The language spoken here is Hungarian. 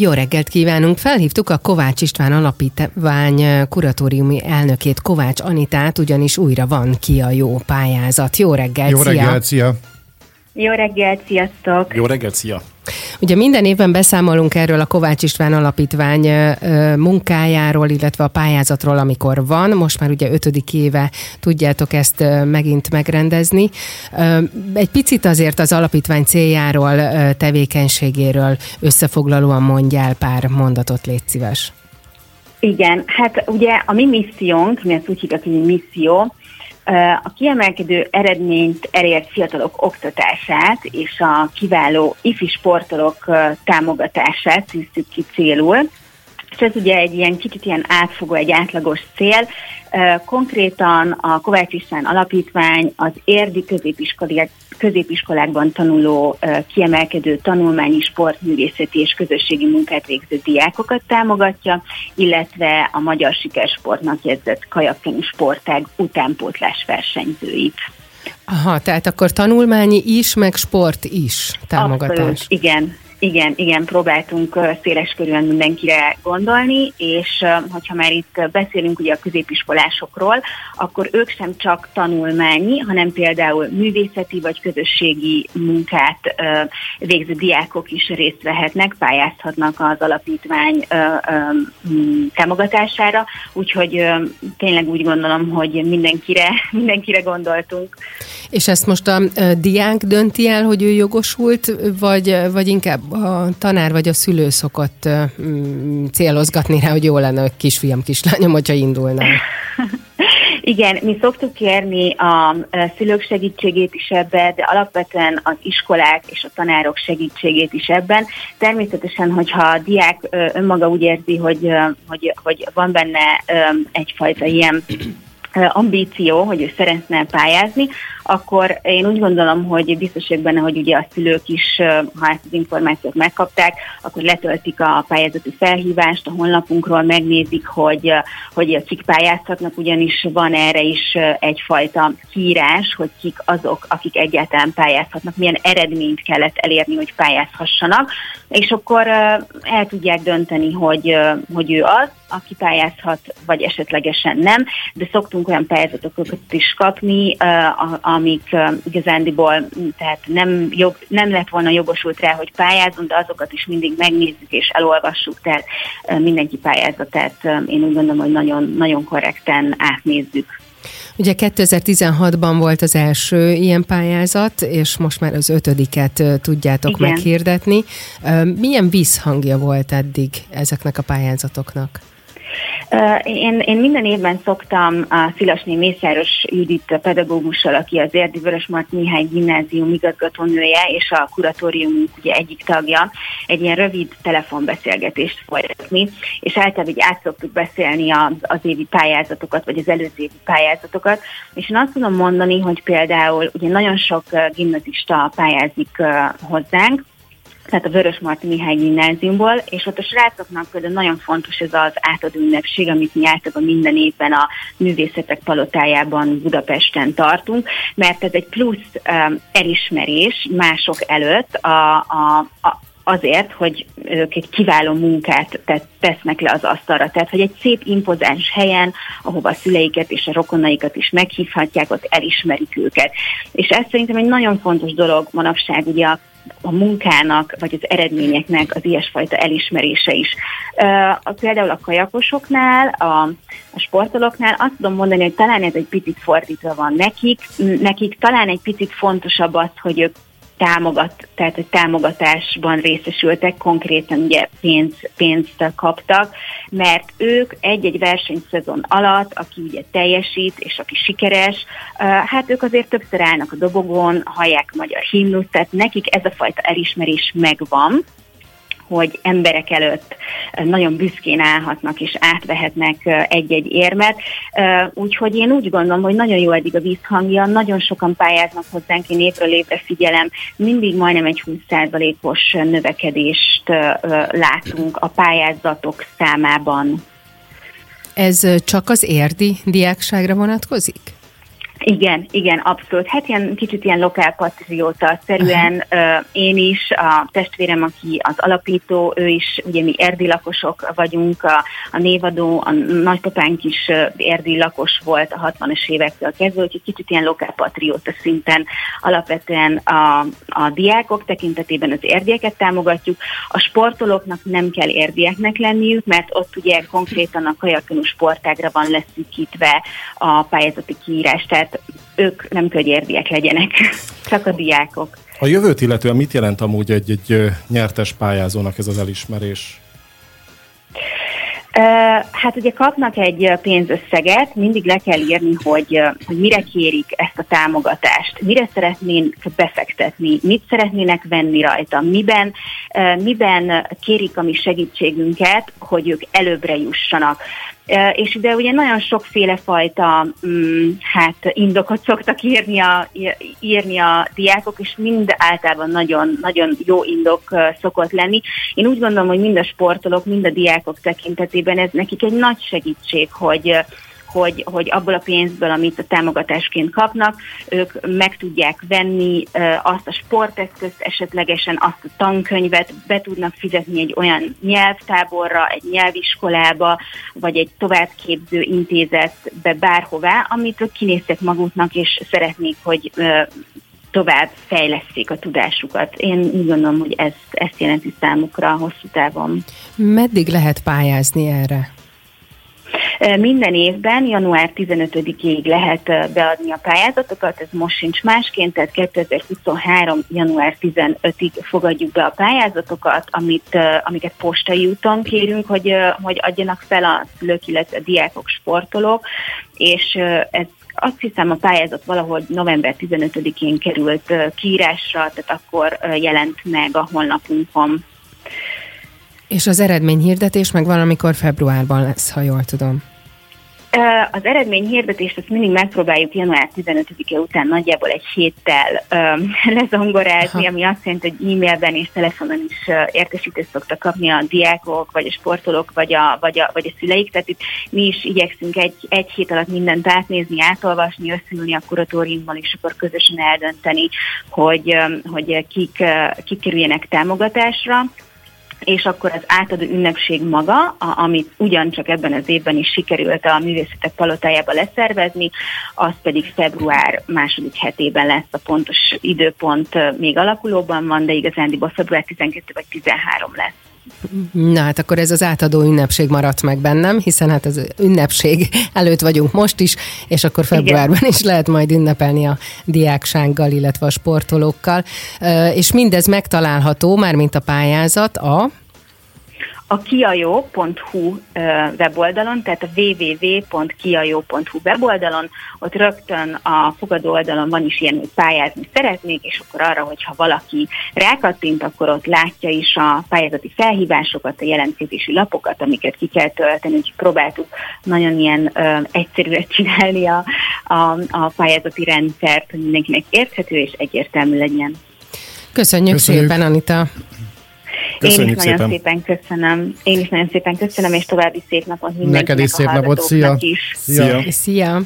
Jó reggelt kívánunk! Felhívtuk a Kovács István Alapítvány kuratóriumi elnökét, Kovács Anitát, ugyanis újra van ki a jó pályázat. Jó reggelt, Jó reggelt, szia! Jó reggelt, sziasztok! Jó reggelt, szia! Ugye minden évben beszámolunk erről a Kovács István Alapítvány munkájáról, illetve a pályázatról, amikor van. Most már ugye ötödik éve tudjátok ezt megint megrendezni. Egy picit azért az alapítvány céljáról, tevékenységéről összefoglalóan mondjál pár mondatot, légy szíves. Igen, hát ugye a mi missziónk, mi ezt úgy hívjuk, hogy misszió, a kiemelkedő eredményt elért fiatalok oktatását és a kiváló ifi sportolók támogatását tűztük ki célul. És ez ugye egy ilyen kicsit ilyen átfogó, egy átlagos cél. Konkrétan a Kovács István Alapítvány az érdi középiskolák, középiskolákban tanuló kiemelkedő tanulmányi, sportművészeti és közösségi munkát végző diákokat támogatja, illetve a magyar sikersportnak jegyzett kajakkenu sportág utánpótlás versenyzőit. Aha, tehát akkor tanulmányi is, meg sport is támogatás. Abszolút, igen, igen, igen, próbáltunk széles körülön mindenkire gondolni, és hogyha már itt beszélünk ugye a középiskolásokról, akkor ők sem csak tanulmányi, hanem például művészeti vagy közösségi munkát végző diákok is részt vehetnek, pályázhatnak az alapítvány támogatására, úgyhogy tényleg úgy gondolom, hogy mindenkire, mindenkire gondoltunk. És ezt most a diák dönti el, hogy ő jogosult, vagy, vagy inkább a tanár vagy a szülő szokott mm, célozgatni rá, hogy jó lenne a kisfiam, kislányom, hogyha indulna? Igen, mi szoktuk kérni a szülők segítségét is ebben, de alapvetően az iskolák és a tanárok segítségét is ebben. Természetesen, hogyha a diák önmaga úgy érzi, hogy, hogy, hogy van benne egyfajta ilyen ambíció, hogy ő szeretne pályázni, akkor én úgy gondolom, hogy biztos vagyok benne, hogy ugye a szülők is, ha ezt az információt megkapták, akkor letöltik a pályázati felhívást a honlapunkról, megnézik, hogy, hogy kik pályázhatnak, ugyanis van erre is egyfajta kiírás, hogy kik azok, akik egyáltalán pályázhatnak, milyen eredményt kellett elérni, hogy pályázhassanak, és akkor el tudják dönteni, hogy, hogy ő az, aki pályázhat, vagy esetlegesen nem, de szoktunk olyan pályázatokat is kapni, amik igazándiból tehát nem, jog, nem lett volna jogosult rá, hogy pályázunk, de azokat is mindig megnézzük és elolvassuk, tehát mindenki pályázatát én úgy gondolom, hogy nagyon, nagyon korrekten átnézzük. Ugye 2016-ban volt az első ilyen pályázat, és most már az ötödiket tudjátok Igen. meghirdetni. Milyen vízhangja volt eddig ezeknek a pályázatoknak? Én, én minden évben szoktam a Szilasné Mészáros Judit pedagógussal, aki az Érdi Vörösmart Mihály Gimnázium igazgatónője és a kuratóriumunk ugye egyik tagja, egy ilyen rövid telefonbeszélgetést folytatni, és általában így át szoktuk beszélni az, az évi pályázatokat, vagy az előző évi pályázatokat, és én azt tudom mondani, hogy például ugye nagyon sok gimnazista pályázik hozzánk, tehát a Vörös Marti Mihály gimnáziumból, és ott a srácoknak például nagyon fontos ez az átadó ünnepség, amit mi általában minden évben a művészetek palotájában Budapesten tartunk, mert ez egy plusz um, elismerés mások előtt a, a, a, azért, hogy ők egy kiváló munkát tesznek le az asztalra. Tehát, hogy egy szép, impozáns helyen, ahova a szüleiket és a rokonaikat is meghívhatják, ott elismerik őket. És ez szerintem egy nagyon fontos dolog manapság, ugye a a munkának, vagy az eredményeknek az ilyesfajta elismerése is. Uh, például a kajakosoknál, a, a sportolóknál azt tudom mondani, hogy talán ez egy picit fordítva van nekik, nekik talán egy picit fontosabb az, hogy ők támogat, tehát egy támogatásban részesültek, konkrétan ugye pénz, pénzt kaptak, mert ők egy-egy versenyszezon alatt, aki ugye teljesít, és aki sikeres, hát ők azért többször állnak a dobogon, hallják magyar himnuszt, tehát nekik ez a fajta elismerés megvan, hogy emberek előtt nagyon büszkén állhatnak és átvehetnek egy-egy érmet. Úgyhogy én úgy gondolom, hogy nagyon jó eddig a vízhangja, nagyon sokan pályáznak hozzánk, én évről évre figyelem, mindig majdnem egy 20%-os növekedést látunk a pályázatok számában. Ez csak az érdi diákságra vonatkozik? Igen, igen, abszolút. Hát ilyen kicsit ilyen lokálpatrióta szerűen uh, én is, a testvérem, aki az alapító, ő is, ugye mi erdi lakosok vagyunk, a, a névadó, a nagypapánk is erdi lakos volt a 60-as évektől kezdve, úgyhogy kicsit ilyen lokálpatrióta szinten alapvetően a, a diákok tekintetében az érdieket támogatjuk. A sportolóknak nem kell érdieknek lenniük, mert ott ugye konkrétan a kajakonú sportágra van leszűkítve a pályázati kiírás, tehát ők nem kell, hogy érdiek legyenek, csak a diákok. A jövőt illetően mit jelent amúgy egy, egy nyertes pályázónak ez az elismerés? Hát ugye kapnak egy pénzösszeget, mindig le kell írni, hogy, hogy mire kérik ezt a támogatást, mire szeretnének befektetni, mit szeretnének venni rajta, miben, miben kérik a mi segítségünket, hogy ők előbbre jussanak. És ide ugye nagyon sokféle fajta mm, hát indokot szoktak írni a, írni a diákok, és mind általában nagyon, nagyon jó indok szokott lenni. Én úgy gondolom, hogy mind a sportolók, mind a diákok tekintetében ez nekik egy nagy segítség, hogy hogy, hogy abból a pénzből, amit a támogatásként kapnak, ők meg tudják venni azt a sporteszközt, esetlegesen azt a tankönyvet, be tudnak fizetni egy olyan nyelvtáborra, egy nyelviskolába, vagy egy továbbképző intézetbe bárhová, amit ők kinéztek maguknak, és szeretnék, hogy tovább fejleszték a tudásukat. Én úgy gondolom, hogy ez, ezt jelenti számukra hosszú távon. Meddig lehet pályázni erre? Minden évben január 15-ig lehet beadni a pályázatokat, ez most sincs másként, tehát 2023. január 15-ig fogadjuk be a pályázatokat, amit, amiket postai úton kérünk, hogy, hogy adjanak fel a szülők, illetve a diákok, sportolók, és ez azt hiszem a pályázat valahogy november 15-én került kiírásra, tehát akkor jelent meg a honlapunkon. És az eredményhirdetés meg valamikor februárban lesz, ha jól tudom. Az eredményhirdetést azt mindig megpróbáljuk január 15-e után nagyjából egy héttel um, lezongorázni, ami azt jelenti, hogy e-mailben és telefonon is uh, értesítést szoktak kapni a diákok, vagy a sportolók, vagy a, vagy a, vagy a szüleik. Tehát itt mi is igyekszünk egy, egy hét alatt mindent átnézni, átolvasni, összeülni a kuratóriummal, és akkor közösen eldönteni, hogy, um, hogy kik, uh, kik kerüljenek támogatásra és akkor az átadó ünnepség maga, a, amit ugyancsak ebben az évben is sikerült a művészetek palotájába leszervezni, az pedig február második hetében lesz a pontos időpont még alakulóban van, de igazándiból február 12 vagy 13 lesz. Na hát akkor ez az átadó ünnepség maradt meg bennem, hiszen hát az ünnepség előtt vagyunk most is, és akkor februárban Igen. is lehet majd ünnepelni a diáksággal, illetve a sportolókkal. És mindez megtalálható, már mint a pályázat a a kiajó.hu weboldalon, tehát a www.kiajó.hu weboldalon, ott rögtön a fogadó oldalon van is ilyen, hogy pályázni szeretnék, és akkor arra, hogyha valaki rákattint, akkor ott látja is a pályázati felhívásokat, a jelentkezési lapokat, amiket ki kell tölteni, úgyhogy próbáltuk nagyon ilyen ö, egyszerűen csinálni a, a, a pályázati rendszert, hogy mindenkinek érthető és egyértelmű legyen. Köszönjük, Köszönjük. szépen, Anita! Köszönjük Én is szépen. nagyon szépen köszönöm. Én is nagyon szépen köszönöm, és további szép napot mindenkinek Neked is szép napot, szia! Is. Szia! Szia!